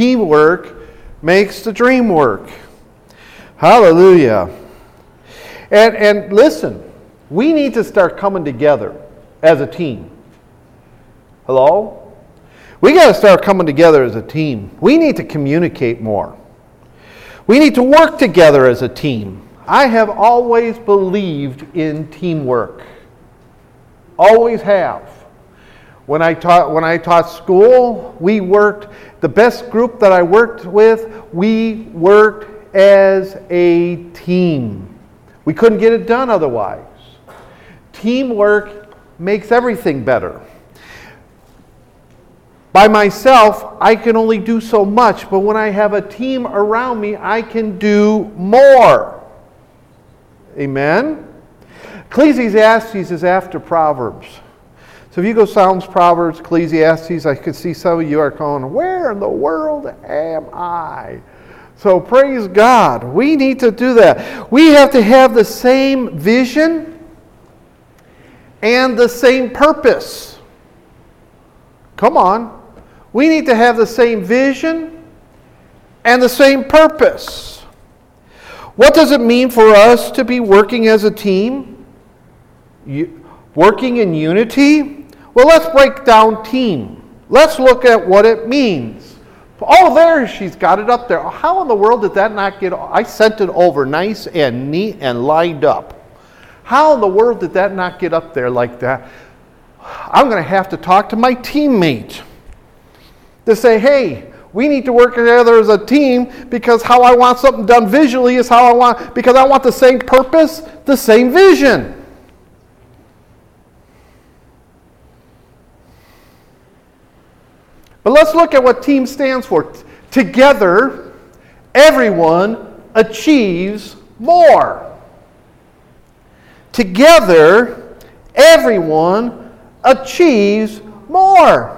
Teamwork makes the dream work. Hallelujah. And, and listen, we need to start coming together as a team. Hello? We got to start coming together as a team. We need to communicate more. We need to work together as a team. I have always believed in teamwork. Always have. When I taught when I taught school, we worked the best group that I worked with, we worked as a team. We couldn't get it done otherwise. Teamwork makes everything better. By myself, I can only do so much, but when I have a team around me, I can do more. Amen? Ecclesiastes is after Proverbs. So if you go Psalms, Proverbs, Ecclesiastes, I could see some of you are going, Where in the world am I? So praise God. We need to do that. We have to have the same vision and the same purpose. Come on. We need to have the same vision and the same purpose. What does it mean for us to be working as a team? Working in unity? Well, let's break down team. Let's look at what it means. Oh, there, she's got it up there. How in the world did that not get? I sent it over nice and neat and lined up. How in the world did that not get up there like that? I'm going to have to talk to my teammate to say, hey, we need to work together as a team because how I want something done visually is how I want, because I want the same purpose, the same vision. But let's look at what team stands for. Together, everyone achieves more. Together, everyone achieves more.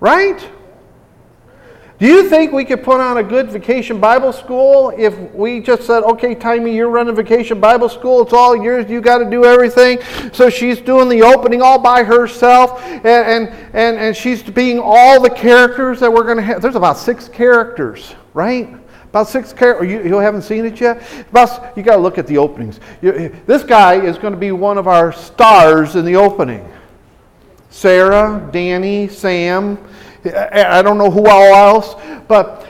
Right? Do you think we could put on a good vacation Bible school if we just said, okay, Timmy, you're running vacation Bible school, it's all yours, you got to do everything? So she's doing the opening all by herself, and, and, and, and she's being all the characters that we're going to have. There's about six characters, right? About six characters. You, you haven't seen it yet? About, you got to look at the openings. You, this guy is going to be one of our stars in the opening. Sarah, Danny, Sam, I don't know who all else, but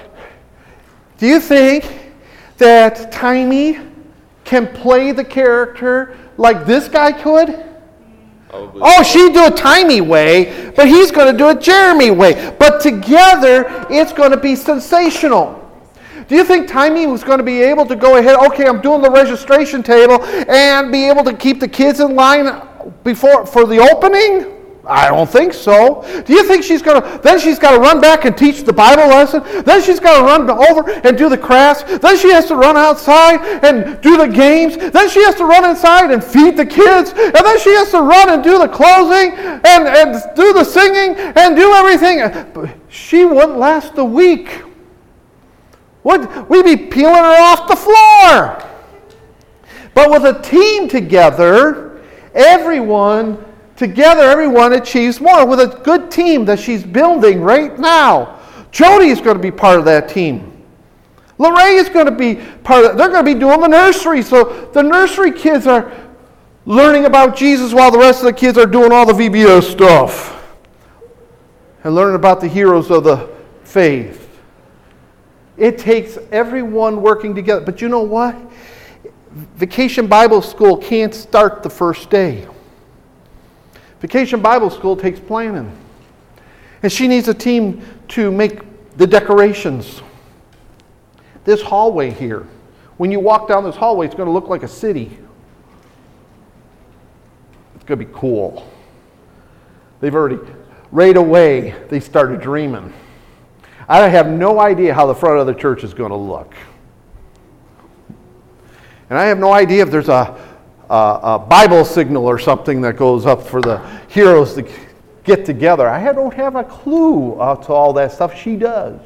do you think that Timey can play the character like this guy could? Probably. Oh, she'd do it Timey way, but he's going to do it Jeremy way. But together, it's going to be sensational. Do you think Timey was going to be able to go ahead, okay, I'm doing the registration table, and be able to keep the kids in line before for the opening? I don't think so. Do you think she's going to, then she's got to run back and teach the Bible lesson? Then she's got to run over and do the crafts? Then she has to run outside and do the games? Then she has to run inside and feed the kids? And then she has to run and do the closing and, and do the singing and do everything? She wouldn't last a week. Would we'd be peeling her off the floor? But with a team together, everyone Together, everyone achieves more with a good team that she's building right now. Jody is going to be part of that team. Lorraine is going to be part of that. They're going to be doing the nursery. So the nursery kids are learning about Jesus while the rest of the kids are doing all the VBS stuff and learning about the heroes of the faith. It takes everyone working together. But you know what? Vacation Bible School can't start the first day. Vacation Bible School takes planning. And she needs a team to make the decorations. This hallway here, when you walk down this hallway, it's going to look like a city. It's going to be cool. They've already, right away, they started dreaming. I have no idea how the front of the church is going to look. And I have no idea if there's a, a Bible signal or something that goes up for the heroes to get together. I don't have a clue uh, to all that stuff. She does.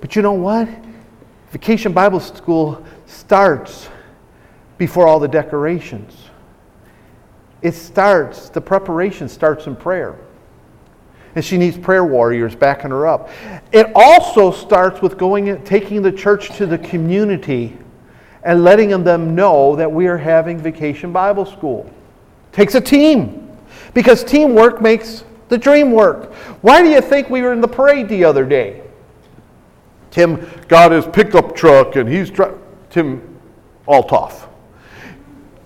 But you know what? Vacation Bible School starts before all the decorations. It starts, the preparation starts in prayer. And she needs prayer warriors backing her up. It also starts with going taking the church to the community and letting them know that we are having vacation Bible school. Takes a team because teamwork makes the dream work. Why do you think we were in the parade the other day? Tim got his pickup truck and he's dri- Tim Altoff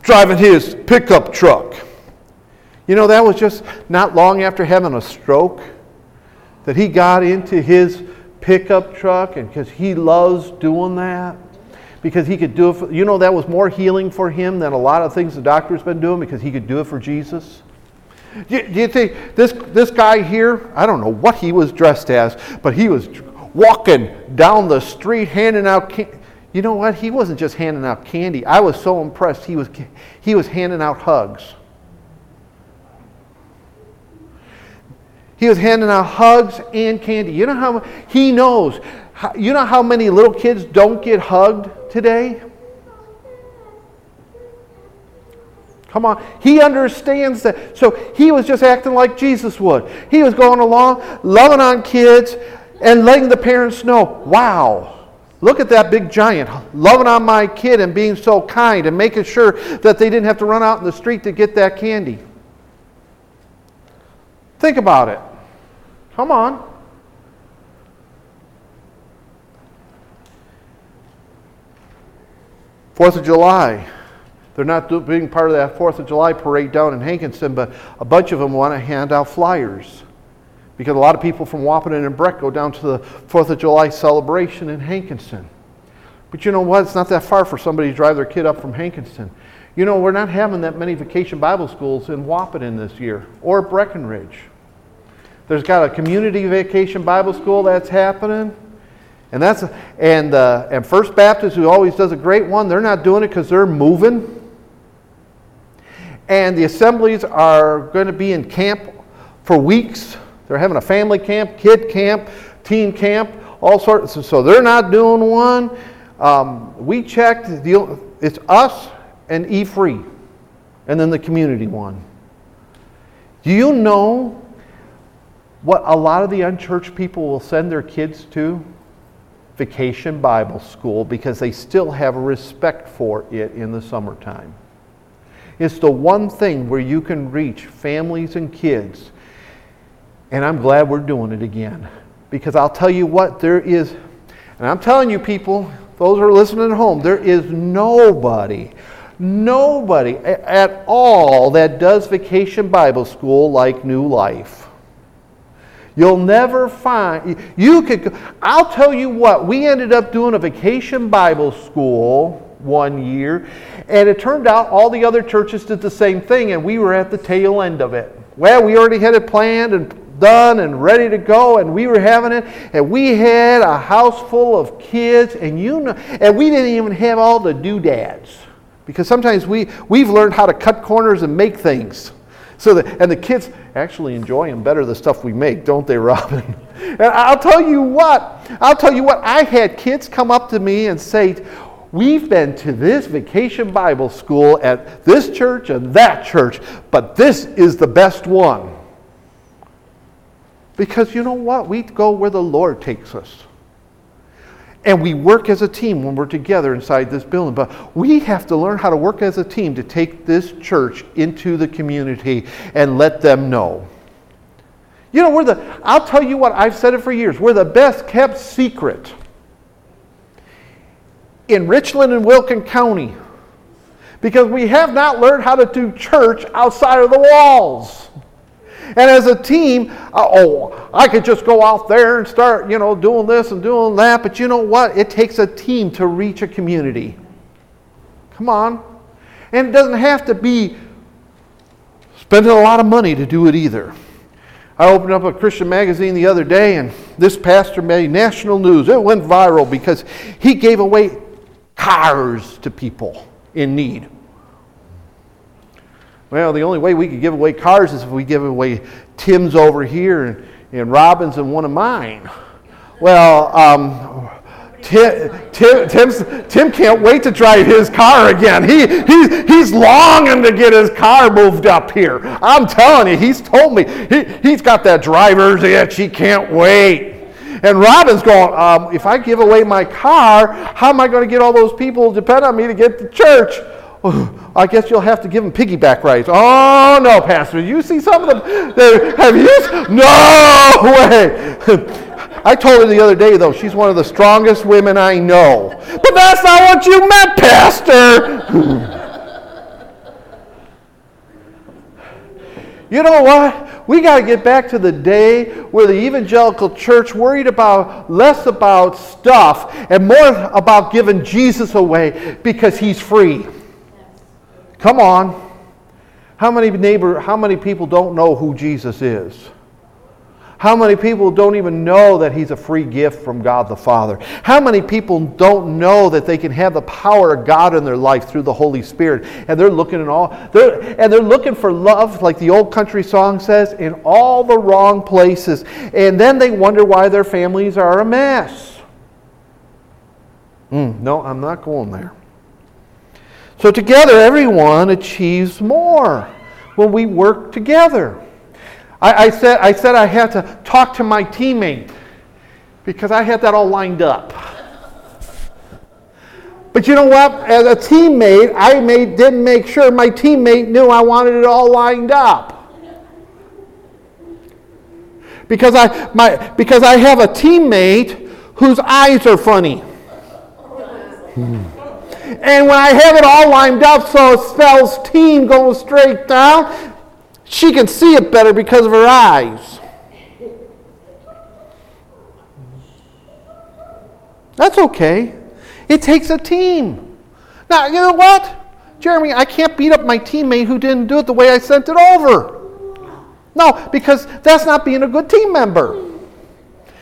driving his pickup truck. You know, that was just not long after having a stroke that he got into his pickup truck and because he loves doing that because he could do it for, you know that was more healing for him than a lot of things the doctor's been doing because he could do it for jesus? Do you, do you think this, this guy here i don't know what he was dressed as but he was walking down the street handing out can- you know what? He wasn't just handing out candy. I was so impressed he was, he was handing out hugs. He was handing out hugs and candy. You know how he knows you know how many little kids don't get hugged today? Come on. He understands that. So he was just acting like Jesus would. He was going along, loving on kids, and letting the parents know, wow, look at that big giant, loving on my kid and being so kind and making sure that they didn't have to run out in the street to get that candy. Think about it. Come on. Fourth of July. They're not being part of that Fourth of July parade down in Hankinson, but a bunch of them want to hand out flyers because a lot of people from Wahpeton and Breck go down to the Fourth of July celebration in Hankinson. But you know what? It's not that far for somebody to drive their kid up from Hankinson. You know, we're not having that many vacation Bible schools in Wahpeton this year or Breckenridge. There's got a community vacation Bible school that's happening. And that's and uh, and First Baptist, who always does a great one, they're not doing it because they're moving. And the assemblies are going to be in camp for weeks. They're having a family camp, kid camp, teen camp, all sorts. So they're not doing one. Um, we checked. It's us and E Free, and then the community one. Do you know what a lot of the unchurched people will send their kids to? Vacation Bible School because they still have a respect for it in the summertime. It's the one thing where you can reach families and kids. And I'm glad we're doing it again. Because I'll tell you what, there is, and I'm telling you people, those who are listening at home, there is nobody, nobody at all that does Vacation Bible School like New Life. You'll never find, you could, I'll tell you what, we ended up doing a vacation Bible school one year, and it turned out all the other churches did the same thing, and we were at the tail end of it. Well, we already had it planned and done and ready to go, and we were having it, and we had a house full of kids, and you know, and we didn't even have all the doodads. Because sometimes we, we've learned how to cut corners and make things. So the, and the kids actually enjoy them better the stuff we make, don't they, Robin? And I'll tell you what, I'll tell you what, I had kids come up to me and say, We've been to this vacation Bible school at this church and that church, but this is the best one. Because you know what? We go where the Lord takes us. And we work as a team when we're together inside this building. But we have to learn how to work as a team to take this church into the community and let them know. You know, we're the, I'll tell you what, I've said it for years, we're the best kept secret in Richland and Wilkin County because we have not learned how to do church outside of the walls. And as a team, uh, oh, I could just go out there and start, you know, doing this and doing that. But you know what? It takes a team to reach a community. Come on. And it doesn't have to be spending a lot of money to do it either. I opened up a Christian magazine the other day, and this pastor made national news. It went viral because he gave away cars to people in need. Well, the only way we could give away cars is if we give away Tim's over here and, and Robin's and one of mine. Well, um, Tim, Tim, Tim's, Tim can't wait to drive his car again. He, he, he's longing to get his car moved up here. I'm telling you, he's told me. He, he's got that driver's itch. He can't wait. And Robin's going, um, if I give away my car, how am I going to get all those people to depend on me to get to church? I guess you'll have to give them piggyback rides. Oh, no, Pastor. You see some of them? Have you? No way. I told her the other day, though, she's one of the strongest women I know. But that's not what you meant, Pastor. you know what? We got to get back to the day where the evangelical church worried about less about stuff and more about giving Jesus away because he's free. Come on. How many neighbor how many people don't know who Jesus is? How many people don't even know that He's a free gift from God the Father? How many people don't know that they can have the power of God in their life through the Holy Spirit? And they're looking in all, they're, and they're looking for love, like the old country song says, in all the wrong places. And then they wonder why their families are a mess. Mm, no, I'm not going there. So together, everyone achieves more when we work together. I, I, said, I said I had to talk to my teammate because I had that all lined up. But you know what? As a teammate, I made, didn't make sure my teammate knew I wanted it all lined up. Because I, my, because I have a teammate whose eyes are funny. Hmm. And when I have it all lined up so it spells team going straight down, she can see it better because of her eyes. That's okay. It takes a team. Now, you know what? Jeremy, I can't beat up my teammate who didn't do it the way I sent it over. No, because that's not being a good team member.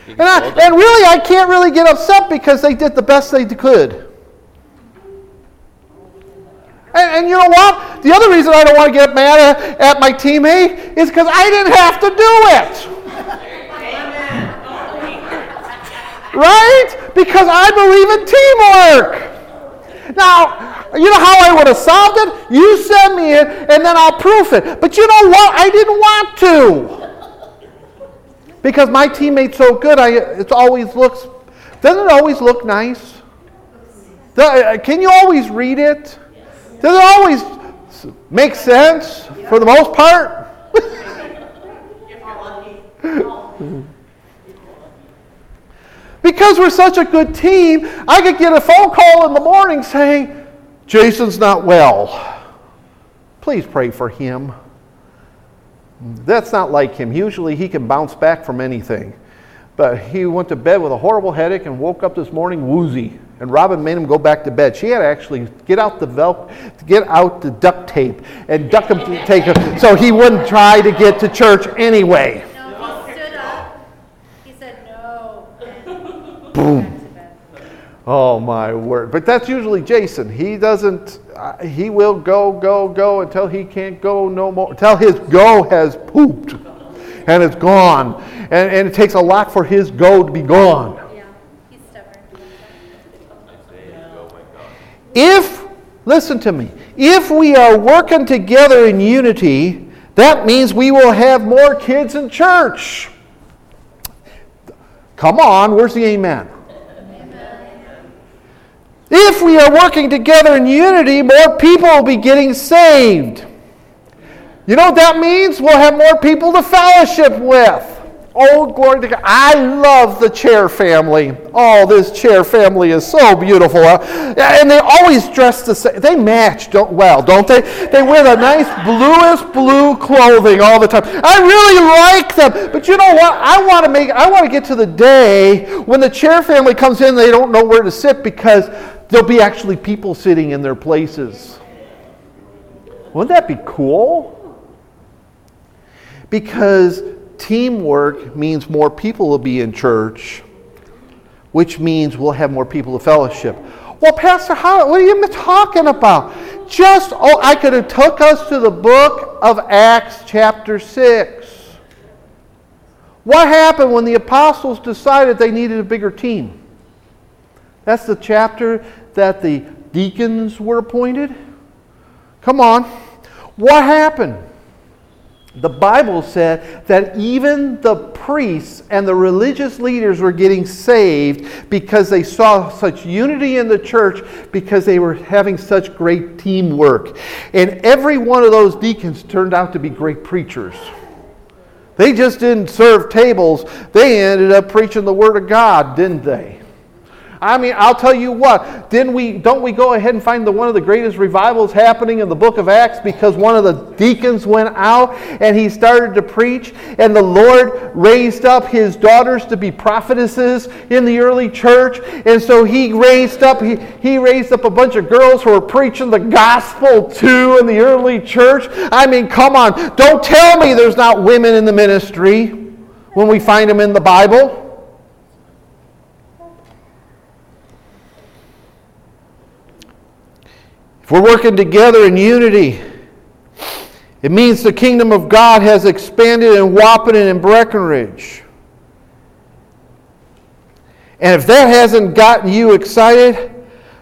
And, I, and really, I can't really get upset because they did the best they could. And, and, you know what? The other reason I don't want to get mad at, at my teammate is because I didn't have to do it. right? Because I believe in teamwork. Now, you know how I would have solved it? You send me it, and then I'll proof it. But you know what? I didn't want to. Because my teammate's so good, I, it always looks, doesn't it always look nice? Uh, can you always read it? Does it always make sense for the most part? because we're such a good team, I could get a phone call in the morning saying, Jason's not well. Please pray for him. That's not like him. Usually he can bounce back from anything. But he went to bed with a horrible headache and woke up this morning woozy. And Robin made him go back to bed. She had to actually get out the vel- get out the duct tape and duck him to take him so he wouldn't try to get to church anyway. No, he stood up. He said no. Boom. Oh my word! But that's usually Jason. He doesn't. Uh, he will go, go, go until he can't go no more. Until his go has pooped, and it's gone. And, and it takes a lot for his go to be gone. If, listen to me, if we are working together in unity, that means we will have more kids in church. Come on, where's the amen? amen? If we are working together in unity, more people will be getting saved. You know what that means? We'll have more people to fellowship with. Oh, glory to God. I love the chair family. Oh, this chair family is so beautiful. Uh, and they always dress the same. They match don't, well, don't they? They wear the nice bluest blue clothing all the time. I really like them. But you know what? I want to make I want to get to the day when the chair family comes in they don't know where to sit because there'll be actually people sitting in their places. Wouldn't that be cool? Because teamwork means more people will be in church, which means we'll have more people to fellowship. Well, Pastor, how, what are you talking about? Just, oh, I could have took us to the book of Acts chapter 6. What happened when the apostles decided they needed a bigger team? That's the chapter that the deacons were appointed. Come on. What happened? The Bible said that even the priests and the religious leaders were getting saved because they saw such unity in the church because they were having such great teamwork. And every one of those deacons turned out to be great preachers. They just didn't serve tables, they ended up preaching the Word of God, didn't they? I mean, I'll tell you what, didn't we, don't we go ahead and find the, one of the greatest revivals happening in the book of Acts because one of the deacons went out and he started to preach and the Lord raised up his daughters to be prophetesses in the early church. And so he raised up, he, he raised up a bunch of girls who were preaching the gospel too in the early church. I mean, come on, don't tell me there's not women in the ministry when we find them in the Bible. If we're working together in unity, it means the kingdom of God has expanded in Wahpeton and Breckenridge. And if that hasn't gotten you excited,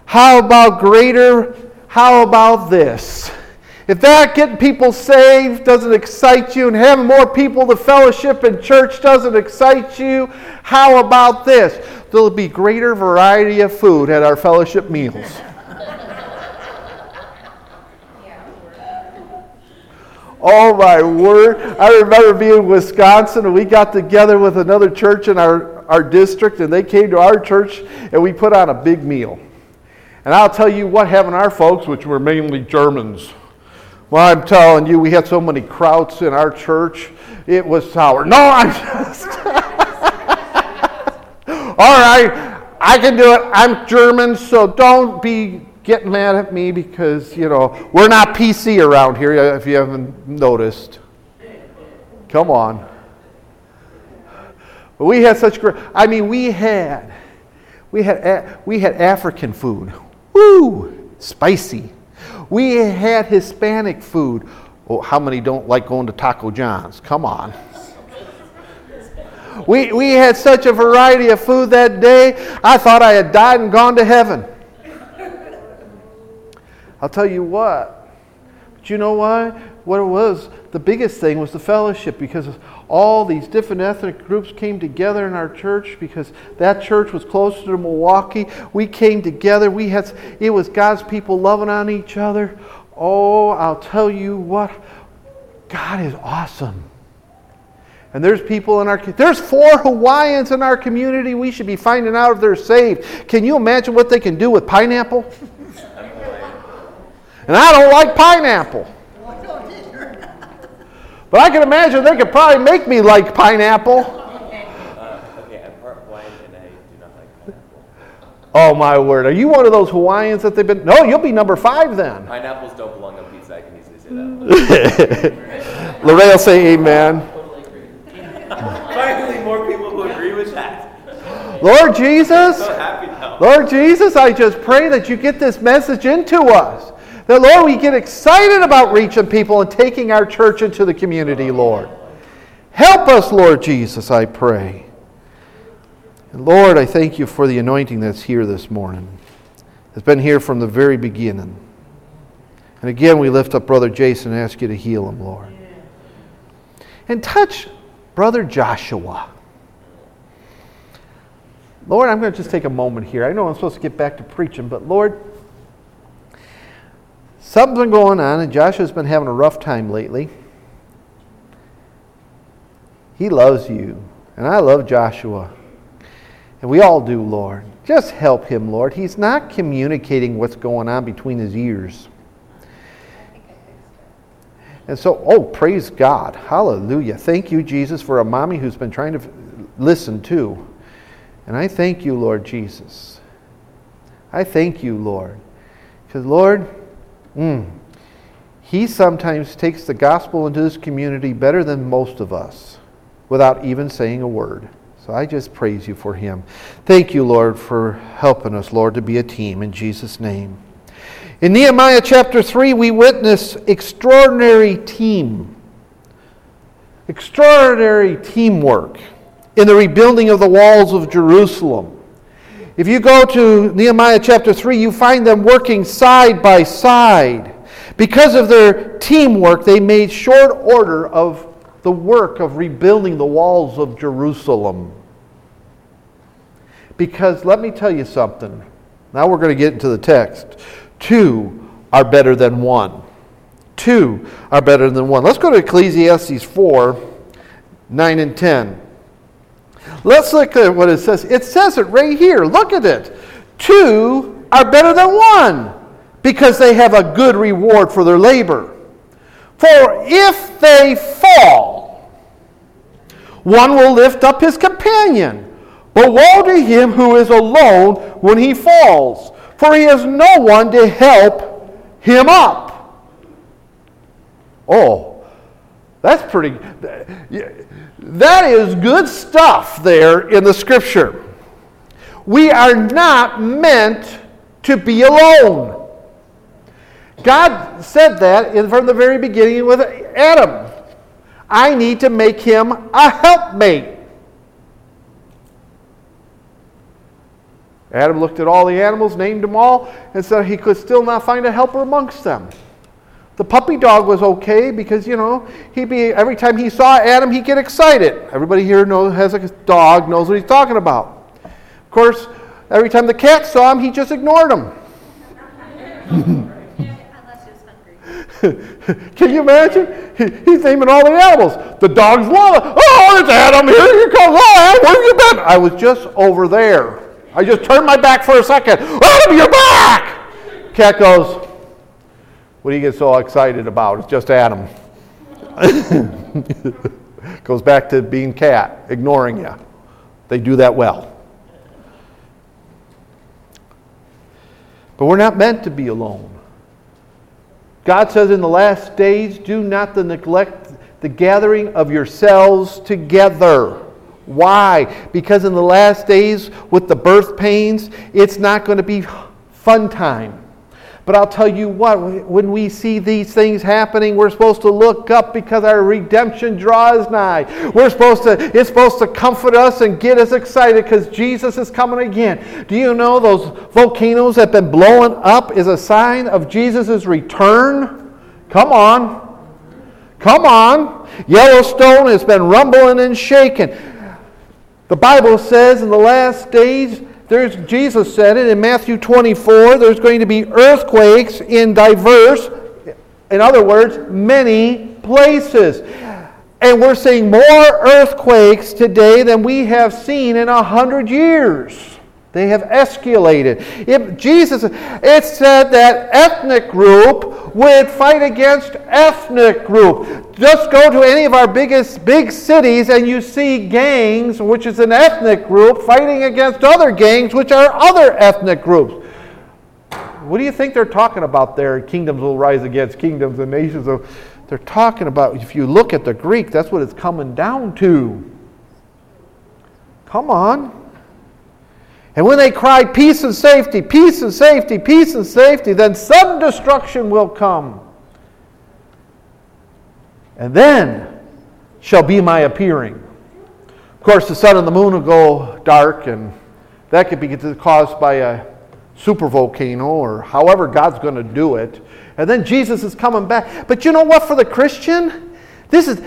how about greater? How about this? If that getting people saved doesn't excite you and having more people to fellowship in church doesn't excite you, how about this? There'll be greater variety of food at our fellowship meals. Oh my word. I remember being in Wisconsin and we got together with another church in our, our district and they came to our church and we put on a big meal. And I'll tell you what, having our folks, which were mainly Germans, well, I'm telling you, we had so many krauts in our church, it was sour. No, I'm just. All right, I can do it. I'm German, so don't be getting mad at me because, you know, we're not PC around here, if you haven't noticed. Come on. But we had such great, I mean, we had, we had, we had African food. Woo! Spicy. We had Hispanic food. Oh, how many don't like going to Taco John's? Come on. We, we had such a variety of food that day, I thought I had died and gone to heaven. I'll tell you what. But you know why? What it was, the biggest thing was the fellowship because all these different ethnic groups came together in our church because that church was closer to Milwaukee. We came together. We had it was God's people loving on each other. Oh, I'll tell you what. God is awesome. And there's people in our there's four Hawaiians in our community. We should be finding out if they're saved. Can you imagine what they can do with pineapple? And I don't like pineapple. But I can imagine they could probably make me like pineapple. Okay, I'm part Hawaiian and I do not like pineapple. Oh my word. Are you one of those Hawaiians that they've been No, you'll be number five then. Pineapples don't belong on pizza, I can easily say that. Lorraine say amen. Finally, more people who agree with that. Lord Jesus, So happy now. Lord Jesus, I just pray that you get this message into us. That, Lord, we get excited about reaching people and taking our church into the community, Lord. Help us, Lord Jesus, I pray. And Lord, I thank you for the anointing that's here this morning. It's been here from the very beginning. And again, we lift up Brother Jason and ask you to heal him, Lord. And touch Brother Joshua. Lord, I'm going to just take a moment here. I know I'm supposed to get back to preaching, but Lord, something's been going on, and Joshua's been having a rough time lately. He loves you, and I love Joshua. And we all do, Lord. Just help him, Lord. He's not communicating what's going on between his ears. And so, oh, praise God. Hallelujah. Thank you, Jesus, for a mommy who's been trying to f- listen too. And I thank you, Lord Jesus. I thank you, Lord. Because, Lord, mm, He sometimes takes the gospel into this community better than most of us without even saying a word. So I just praise you for Him. Thank you, Lord, for helping us, Lord, to be a team in Jesus' name. In Nehemiah chapter 3, we witness extraordinary team, extraordinary teamwork in the rebuilding of the walls of Jerusalem. If you go to Nehemiah chapter 3, you find them working side by side. Because of their teamwork, they made short order of the work of rebuilding the walls of Jerusalem. Because let me tell you something. Now we're going to get into the text. Two are better than one. Two are better than one. Let's go to Ecclesiastes 4 9 and 10. Let's look at what it says. It says it right here. Look at it. Two are better than one because they have a good reward for their labor. For if they fall, one will lift up his companion. But woe to him who is alone when he falls, for he has no one to help him up. Oh, that's pretty. That is good stuff there in the scripture. We are not meant to be alone. God said that in, from the very beginning with Adam. I need to make him a helpmate. Adam looked at all the animals, named them all, and said he could still not find a helper amongst them. The puppy dog was okay because, you know, he'd be, every time he saw Adam, he'd get excited. Everybody here knows, has a dog, knows what he's talking about. Of course, every time the cat saw him, he just ignored him. Can you imagine? he's naming all the animals. The dogs love. Oh, it's Adam. Here you come. Oh, Adam, where have you been? I was just over there. I just turned my back for a second. Adam, you're back! Cat goes, What do you get so excited about? It's just Adam. Goes back to being cat, ignoring you. They do that well. But we're not meant to be alone. God says in the last days, do not the neglect the gathering of yourselves together. Why? Because in the last days, with the birth pains, it's not going to be fun time. But I'll tell you what, when we see these things happening, we're supposed to look up because our redemption draws nigh. We're supposed to, it's supposed to comfort us and get us excited because Jesus is coming again. Do you know those volcanoes that have been blowing up is a sign of Jesus' return? Come on. Come on. Yellowstone has been rumbling and shaking. The Bible says in the last days, there's, Jesus said it in Matthew 24, there's going to be earthquakes in diverse, in other words, many places. And we're seeing more earthquakes today than we have seen in a hundred years. They have escalated. If Jesus, it said that ethnic group would fight against ethnic group. Just go to any of our biggest big cities and you see gangs, which is an ethnic group, fighting against other gangs, which are other ethnic groups. What do you think they're talking about there? Kingdoms will rise against kingdoms and nations. Will, they're talking about, if you look at the Greek, that's what it's coming down to. Come on. And when they cry, Peace and safety, peace and safety, peace and safety, then sudden destruction will come. And then shall be my appearing. Of course, the sun and the moon will go dark, and that could be caused by a supervolcano or however God's going to do it. And then Jesus is coming back. But you know what, for the Christian? This is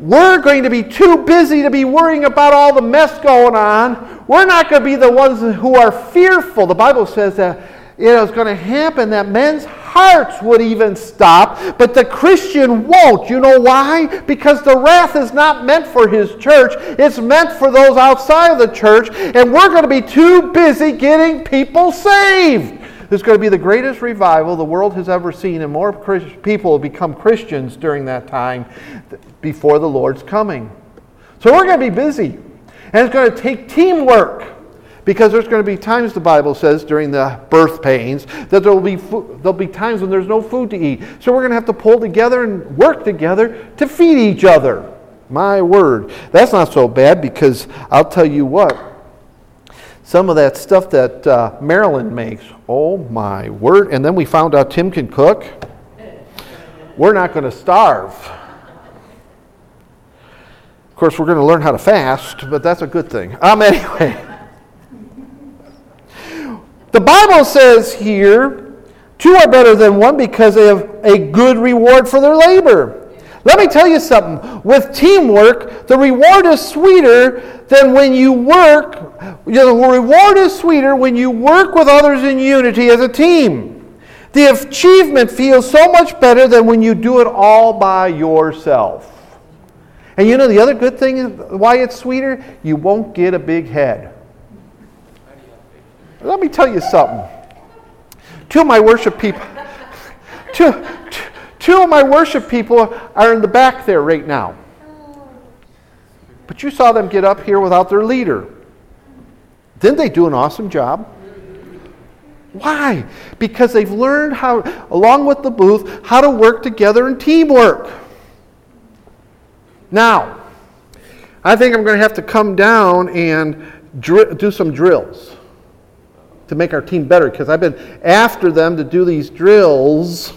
we're going to be too busy to be worrying about all the mess going on. We're not going to be the ones who are fearful. The Bible says that it's going to happen that men's hearts would even stop, but the Christian won't. You know why? Because the wrath is not meant for his church, it's meant for those outside of the church, and we're going to be too busy getting people saved. There's going to be the greatest revival the world has ever seen, and more people will become Christians during that time before the Lord's coming. So we're going to be busy. And it's going to take teamwork. Because there's going to be times, the Bible says, during the birth pains, that there will be, there'll be times when there's no food to eat. So we're going to have to pull together and work together to feed each other. My word. That's not so bad because I'll tell you what, some of that stuff that uh, Marilyn makes. Oh my word. And then we found out Tim can cook. We're not going to starve. Of course, we're going to learn how to fast, but that's a good thing. Um, anyway. The Bible says here, two are better than one because they have a good reward for their labor. Let me tell you something. With teamwork, the reward is sweeter than when you work. The reward is sweeter when you work with others in unity as a team. The achievement feels so much better than when you do it all by yourself. And you know the other good thing is why it's sweeter? You won't get a big head. Let me tell you something. Two of my worship people, two, two of my worship people are in the back there right now. But you saw them get up here without their leader. Didn't they do an awesome job? Why? Because they've learned how, along with the booth, how to work together in teamwork. Now, I think I'm going to have to come down and dr- do some drills to make our team better because I've been after them to do these drills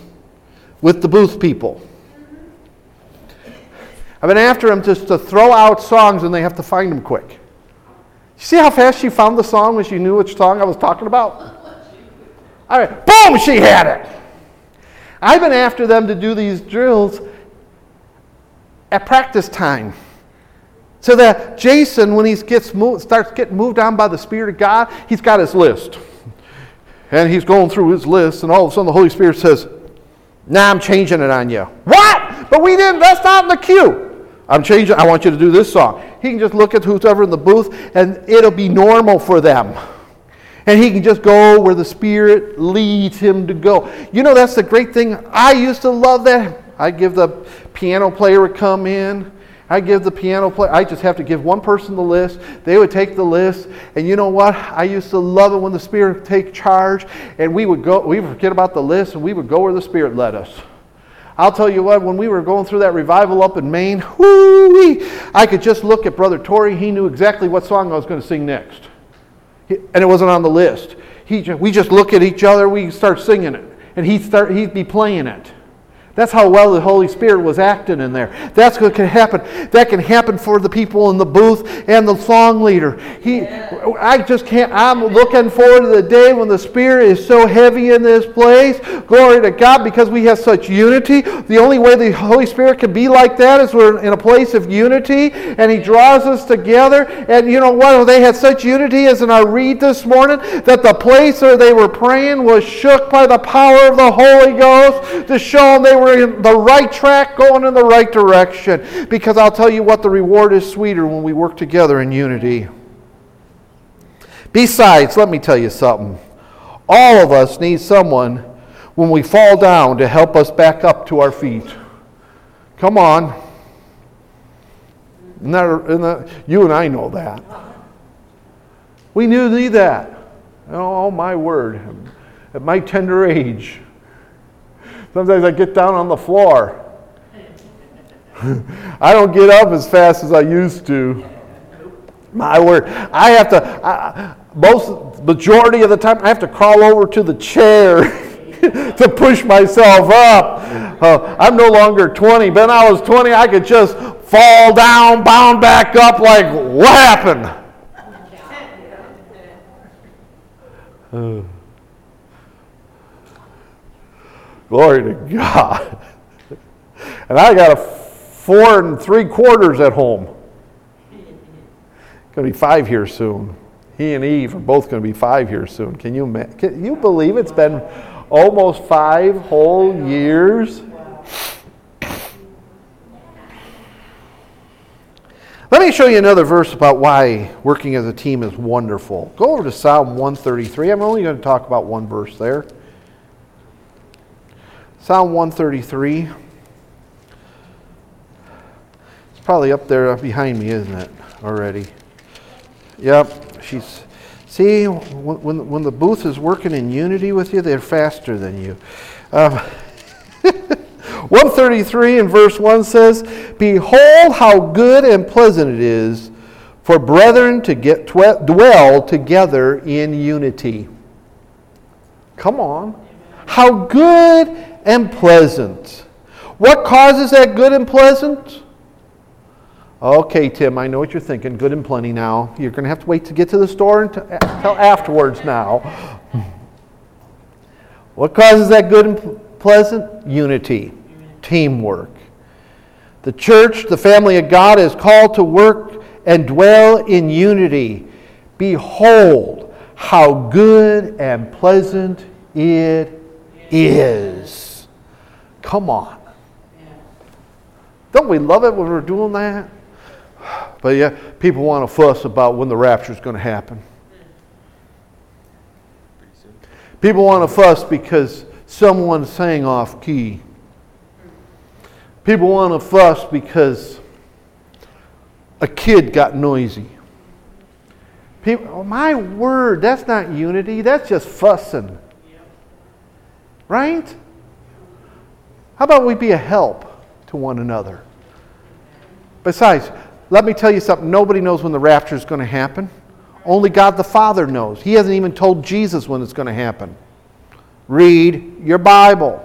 with the booth people. I've been after them just to throw out songs and they have to find them quick. You see how fast she found the song when she knew which song I was talking about? All right, boom, she had it. I've been after them to do these drills at practice time. So that Jason, when he gets moved, starts getting moved on by the Spirit of God, he's got his list. And he's going through his list, and all of a sudden the Holy Spirit says, Now nah, I'm changing it on you. What? But we didn't, that's not in the cue. I'm changing, I want you to do this song. He can just look at whoever in the booth, and it'll be normal for them. And he can just go where the Spirit leads him to go. You know, that's the great thing. I used to love that. I give the piano player would come in. I give the piano player, I just have to give one person the list. They would take the list. And you know what? I used to love it when the Spirit would take charge and we would go, we would forget about the list and we would go where the Spirit led us. I'll tell you what, when we were going through that revival up in Maine, whoo I could just look at Brother Torrey. He knew exactly what song I was going to sing next. and it wasn't on the list. He, we just look at each other, we start singing it, and he'd, start, he'd be playing it. That's how well the Holy Spirit was acting in there. That's what can happen. That can happen for the people in the booth and the song leader. He, I just can't. I'm looking forward to the day when the Spirit is so heavy in this place. Glory to God, because we have such unity. The only way the Holy Spirit can be like that is we're in a place of unity, and He draws us together. And you know what? They had such unity, as in our read this morning, that the place where they were praying was shook by the power of the Holy Ghost to show them they were we're in the right track, going in the right direction. Because I'll tell you what, the reward is sweeter when we work together in unity. Besides, let me tell you something. All of us need someone when we fall down to help us back up to our feet. Come on. you and I know that. We need that. Oh, my word. At my tender age, Sometimes I get down on the floor. I don't get up as fast as I used to. My word. I have to, I, most, majority of the time, I have to crawl over to the chair to push myself up. Uh, I'm no longer 20. When I was 20, I could just fall down, bound back up like, what happened? Uh. Glory to God. And I got a four and three quarters at home. Going to be five here soon. He and Eve are both going to be five here soon. Can you, can you believe it's been almost five whole years? Let me show you another verse about why working as a team is wonderful. Go over to Psalm 133. I'm only going to talk about one verse there. Psalm 133. It's probably up there behind me, isn't it, already? Yep. She's. See, when, when the booth is working in unity with you, they're faster than you. Um, 133 in verse 1 says, Behold how good and pleasant it is for brethren to get dwell together in unity. Come on. How good and pleasant. What causes that good and pleasant? Okay, Tim, I know what you're thinking. Good and plenty now. You're going to have to wait to get to the store until afterwards now. What causes that good and pleasant? Unity, teamwork. The church, the family of God, is called to work and dwell in unity. Behold, how good and pleasant it is. Come on. Don't we love it when we're doing that? But yeah, people want to fuss about when the rapture is going to happen. People want to fuss because someone sang off key. People want to fuss because a kid got noisy. People, oh my word, that's not unity, that's just fussing. Right? How about we be a help to one another? Besides, let me tell you something nobody knows when the rapture is going to happen. Only God the Father knows. He hasn't even told Jesus when it's going to happen. Read your Bible.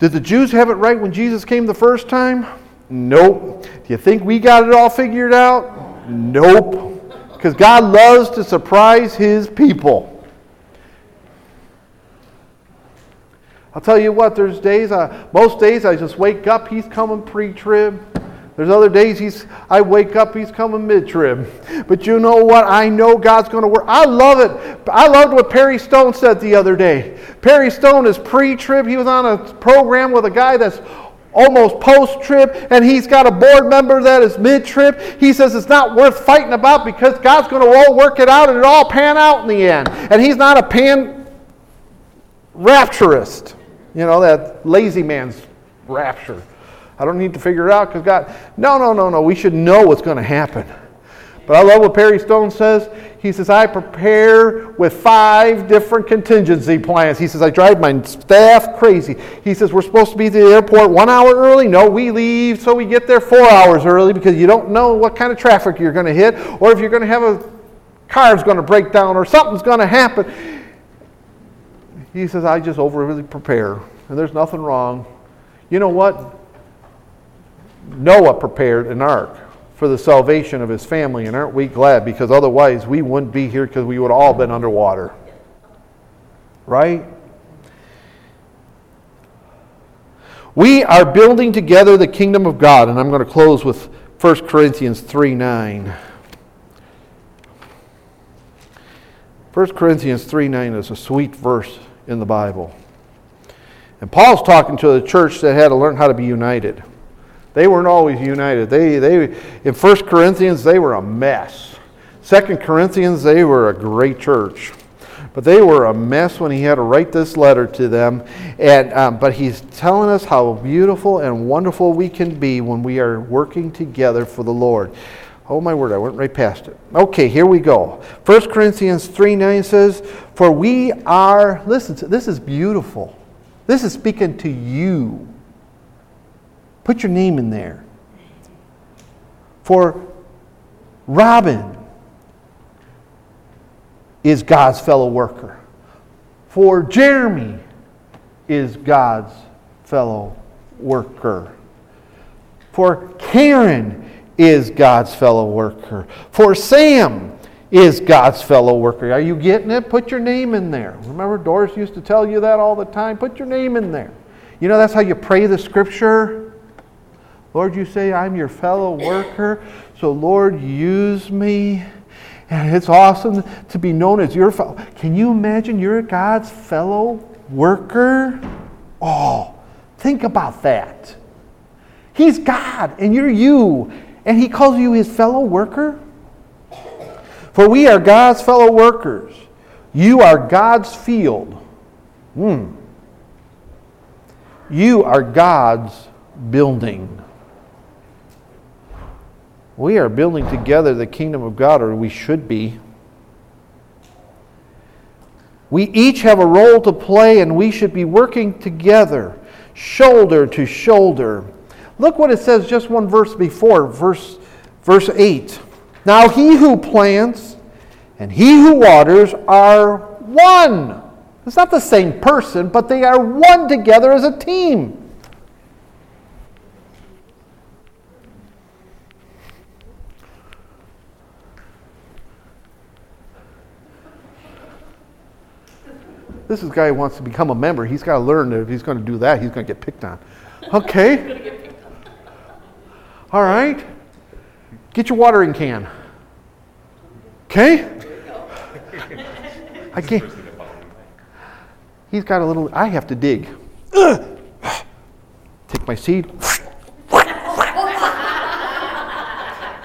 Did the Jews have it right when Jesus came the first time? Nope. Do you think we got it all figured out? Nope. Because God loves to surprise his people. I'll tell you what, there's days, uh, most days I just wake up, he's coming pre trib. There's other days he's I wake up, he's coming mid-trib. But you know what? I know God's going to work. I love it. I loved what Perry Stone said the other day. Perry Stone is pre-trib. He was on a program with a guy that's almost post-trib, and he's got a board member that is mid-trib. He says it's not worth fighting about because God's going to all work it out and it all pan out in the end. And he's not a pan rapturist. You know, that lazy man's rapture. I don't need to figure it out because God, no, no, no, no. We should know what's going to happen. But I love what Perry Stone says. He says, I prepare with five different contingency plans. He says, I drive my staff crazy. He says, We're supposed to be at the airport one hour early. No, we leave so we get there four hours early because you don't know what kind of traffic you're going to hit or if you're going to have a car's going to break down or something's going to happen. He says, I just overly prepare, and there's nothing wrong. You know what? Noah prepared an ark for the salvation of his family, and aren't we glad? Because otherwise, we wouldn't be here because we would all been underwater. Right? We are building together the kingdom of God, and I'm going to close with 1 Corinthians 3 9. 1 Corinthians 3 9 is a sweet verse in the Bible. And Paul's talking to the church that had to learn how to be united. They weren't always united. They, they, in 1 Corinthians, they were a mess. 2 Corinthians, they were a great church. But they were a mess when he had to write this letter to them. And, um, but he's telling us how beautiful and wonderful we can be when we are working together for the Lord. Oh my word, I went right past it. Okay, here we go. 1 Corinthians 3 9 says, For we are, listen, to, this is beautiful. This is speaking to you. Put your name in there. For Robin is God's fellow worker. For Jeremy is God's fellow worker. For Karen is God's fellow worker. For Sam is God's fellow worker. Are you getting it? Put your name in there. Remember, Doris used to tell you that all the time. Put your name in there. You know, that's how you pray the scripture. Lord, you say I'm your fellow worker, so Lord, use me. And it's awesome to be known as your fellow. Can you imagine you're God's fellow worker? Oh, think about that. He's God and you're you, and He calls you His fellow worker? For we are God's fellow workers. You are God's field. Hmm. You are God's building. We are building together the kingdom of God, or we should be. We each have a role to play, and we should be working together, shoulder to shoulder. Look what it says just one verse before, verse, verse 8. Now he who plants and he who waters are one. It's not the same person, but they are one together as a team. this is guy who wants to become a member. He's got to learn that if he's going to do that, he's going to get picked on. Okay. All right. Get your watering can. Okay? I can't. He's got a little, I have to dig. Take my seed.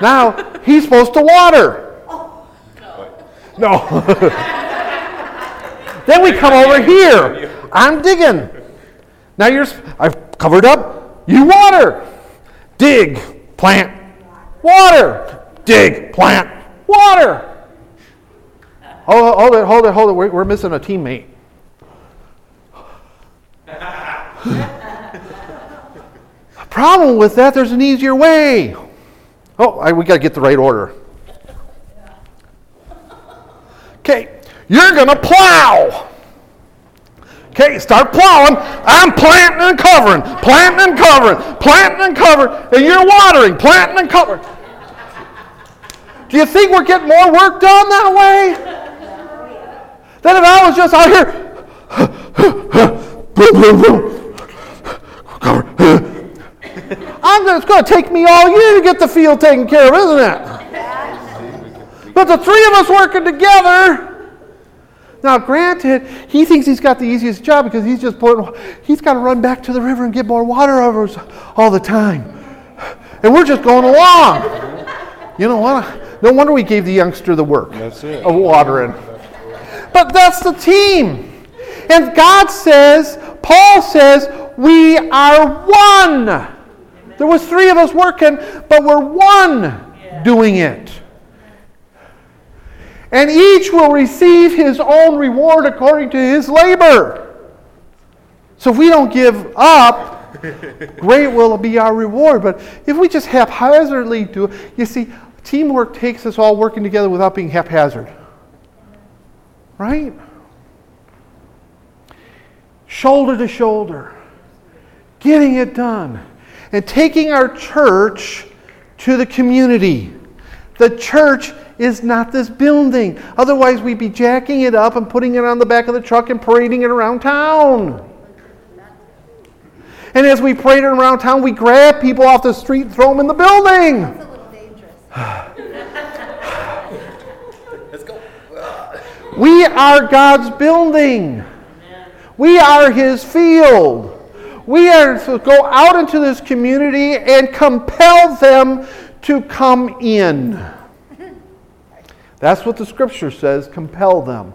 now, he's supposed to water. No. then we come over here. I'm digging. Now you're, I've covered up. You water. Dig, plant, water. Dig, plant, water. Hold, hold it, hold it, hold it. We're, we're missing a teammate. Problem with that, there's an easier way. Oh, I, we got to get the right order. Okay, you're going to plow. Okay, start plowing. I'm planting and covering, planting and covering, planting and covering, and you're watering, planting and covering. Do you think we're getting more work done that way? Than if I was just out here. I'm gonna, it's going to take me all year to get the field taken care of, isn't it? But the three of us working together. Now, granted, he thinks he's got the easiest job because he's just putting, he's got to run back to the river and get more water over us all the time. And we're just going along. You know what? No wonder we gave the youngster the work That's it. of watering. But that's the team. And God says, Paul says, we are one. There was three of us working, but we're one doing it. And each will receive his own reward according to his labor. So if we don't give up, great will be our reward. But if we just haphazardly do it, you see, teamwork takes us all working together without being haphazard. Right? Shoulder to shoulder, getting it done and taking our church to the community. The church is not this building. Otherwise, we'd be jacking it up and putting it on the back of the truck and parading it around town. And as we parade it around town, we grab people off the street and throw them in the building. It's a little dangerous. Let's go. We are God's building. We are His field. We are to go out into this community and compel them to come in. That's what the scripture says compel them.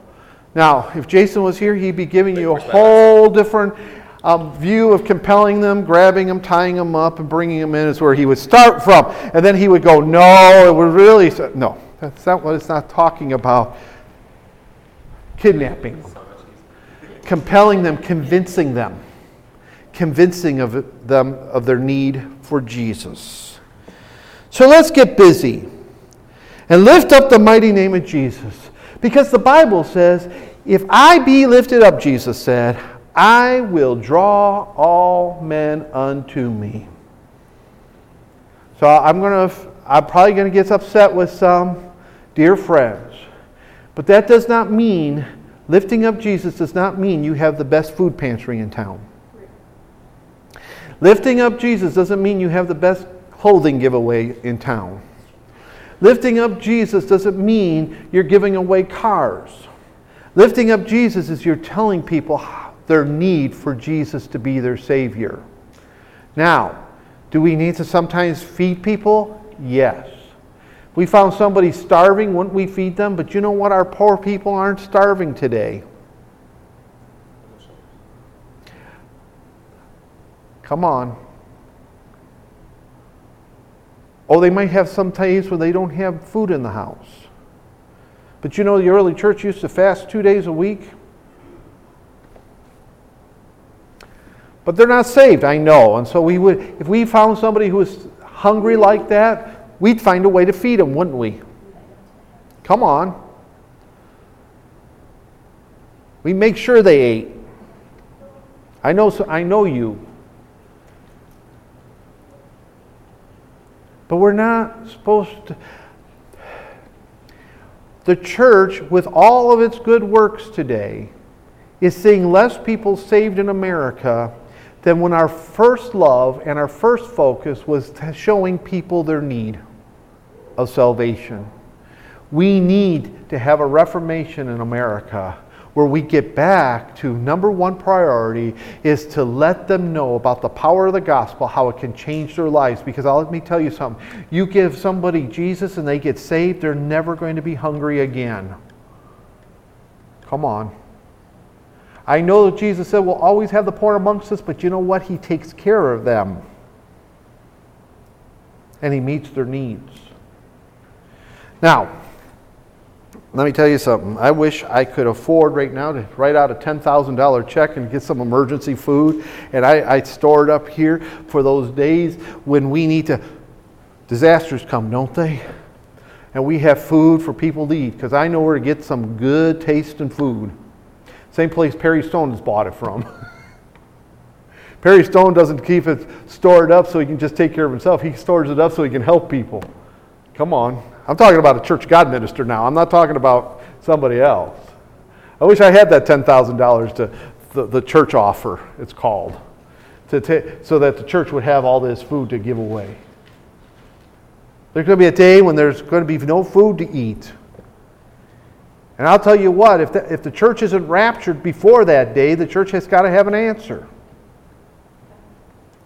Now, if Jason was here, he'd be giving you a whole different um, view of compelling them, grabbing them, tying them up, and bringing them in, is where he would start from. And then he would go, No, it would really. No, that's not what it's not talking about. Kidnapping them, compelling them, convincing them convincing of them of their need for Jesus. So let's get busy and lift up the mighty name of Jesus. Because the Bible says, if I be lifted up, Jesus said, I will draw all men unto me. So I'm going to I'm probably going to get upset with some dear friends. But that does not mean lifting up Jesus does not mean you have the best food pantry in town. Lifting up Jesus doesn't mean you have the best clothing giveaway in town. Lifting up Jesus doesn't mean you're giving away cars. Lifting up Jesus is you're telling people their need for Jesus to be their Savior. Now, do we need to sometimes feed people? Yes. We found somebody starving, wouldn't we feed them? But you know what? Our poor people aren't starving today. Come on. Oh, they might have some days where they don't have food in the house. But you know, the early church used to fast two days a week. But they're not saved, I know. And so we would, if we found somebody who was hungry like that, we'd find a way to feed them, wouldn't we? Come on. We make sure they ate. I know, I know you. But we're not supposed to. The church, with all of its good works today, is seeing less people saved in America than when our first love and our first focus was showing people their need of salvation. We need to have a reformation in America where we get back to number one priority is to let them know about the power of the gospel, how it can change their lives. Because I'll, let me tell you something you give somebody Jesus and they get saved, they're never going to be hungry again. Come on. I know that Jesus said we'll always have the poor amongst us, but you know what? He takes care of them. And He meets their needs. Now, let me tell you something. I wish I could afford right now to write out a $10,000 check and get some emergency food. And I, I store it up here for those days when we need to. Disasters come, don't they? And we have food for people to eat because I know where to get some good tasting food. Same place Perry Stone has bought it from. Perry Stone doesn't keep it stored up so he can just take care of himself. He stores it up so he can help people. Come on. I'm talking about a church God minister now. I'm not talking about somebody else. I wish I had that $10,000 to the, the church offer, it's called, to so that the church would have all this food to give away. There's going to be a day when there's going to be no food to eat. And I'll tell you what, if the, if the church isn't raptured before that day, the church has got to have an answer.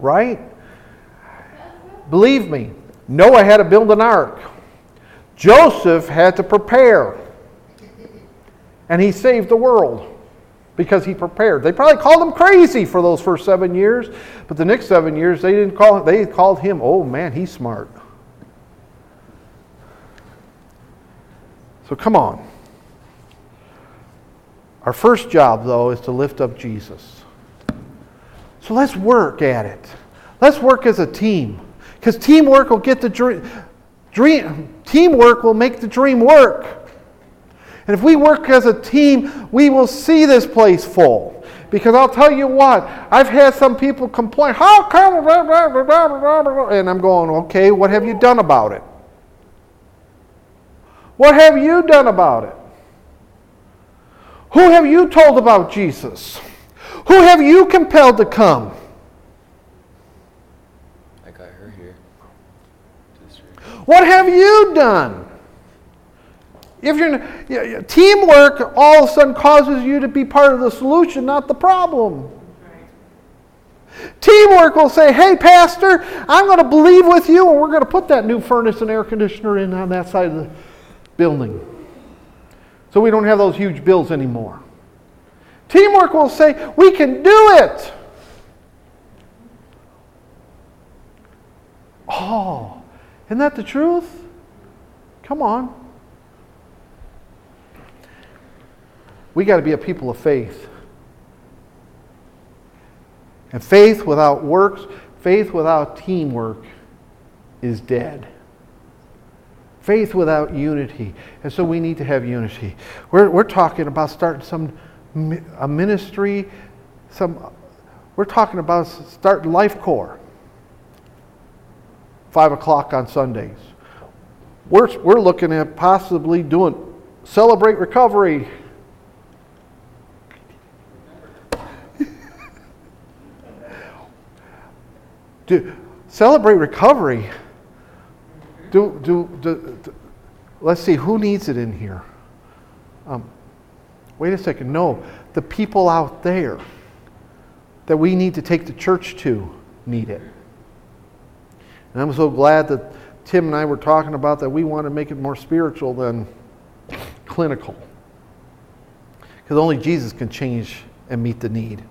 Right? Believe me, Noah had to build an ark. Joseph had to prepare. And he saved the world because he prepared. They probably called him crazy for those first seven years, but the next seven years they didn't call they called him, oh man, he's smart. So come on. Our first job, though, is to lift up Jesus. So let's work at it. Let's work as a team. Because teamwork will get the dream. Teamwork will make the dream work. And if we work as a team, we will see this place full. Because I'll tell you what, I've had some people complain, how come, and I'm going, okay, what have you done about it? What have you done about it? Who have you told about Jesus? Who have you compelled to come? What have you done? If you're teamwork, all of a sudden causes you to be part of the solution, not the problem. Teamwork will say, "Hey, pastor, I'm going to believe with you, and we're going to put that new furnace and air conditioner in on that side of the building, so we don't have those huge bills anymore." Teamwork will say, "We can do it." Oh. Isn't that the truth? Come on. We got to be a people of faith. And faith without works, faith without teamwork is dead. Faith without unity. And so we need to have unity. We're, we're talking about starting some a ministry, some we're talking about starting Life Core. 5 o'clock on Sundays. We're, we're looking at possibly doing Celebrate Recovery. do, celebrate Recovery. Do, do, do, do, let's see, who needs it in here? Um, wait a second. No, the people out there that we need to take the church to need it. And I'm so glad that Tim and I were talking about that we want to make it more spiritual than clinical. Because only Jesus can change and meet the need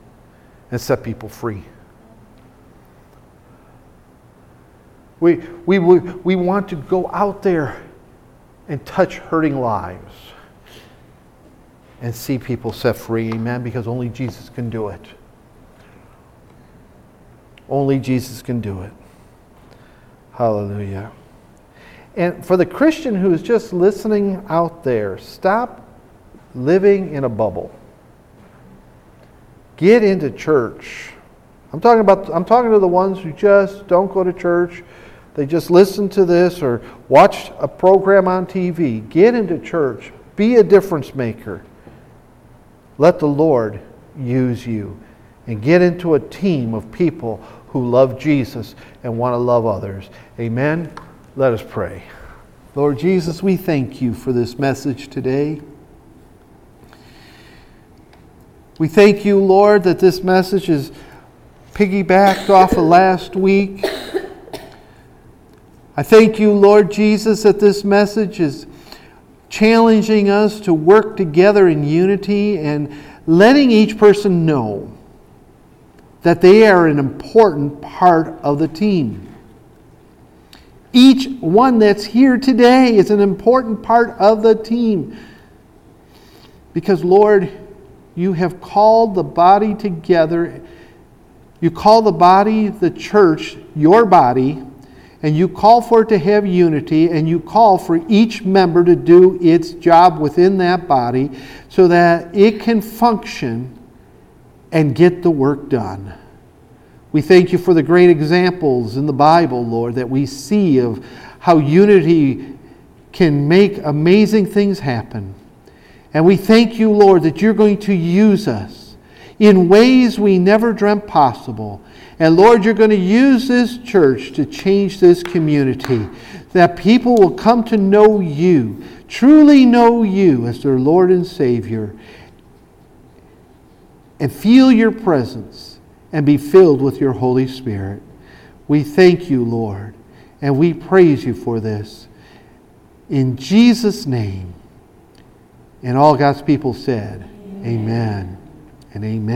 and set people free. We, we, we, we want to go out there and touch hurting lives and see people set free, amen, because only Jesus can do it. Only Jesus can do it. Hallelujah. And for the Christian who's just listening out there, stop living in a bubble. Get into church. I'm talking about I'm talking to the ones who just don't go to church. They just listen to this or watch a program on TV. Get into church. Be a difference maker. Let the Lord use you and get into a team of people who love Jesus and want to love others. Amen. Let us pray. Lord Jesus, we thank you for this message today. We thank you, Lord, that this message is piggybacked off of last week. I thank you, Lord Jesus, that this message is challenging us to work together in unity and letting each person know that they are an important part of the team. Each one that's here today is an important part of the team. Because, Lord, you have called the body together. You call the body, the church, your body, and you call for it to have unity, and you call for each member to do its job within that body so that it can function and get the work done. We thank you for the great examples in the Bible, Lord, that we see of how unity can make amazing things happen. And we thank you, Lord, that you're going to use us in ways we never dreamt possible. And Lord, you're going to use this church to change this community, that people will come to know you, truly know you as their Lord and Savior, and feel your presence and be filled with your Holy Spirit. We thank you, Lord, and we praise you for this. In Jesus' name. And all God's people said, Amen, amen and amen.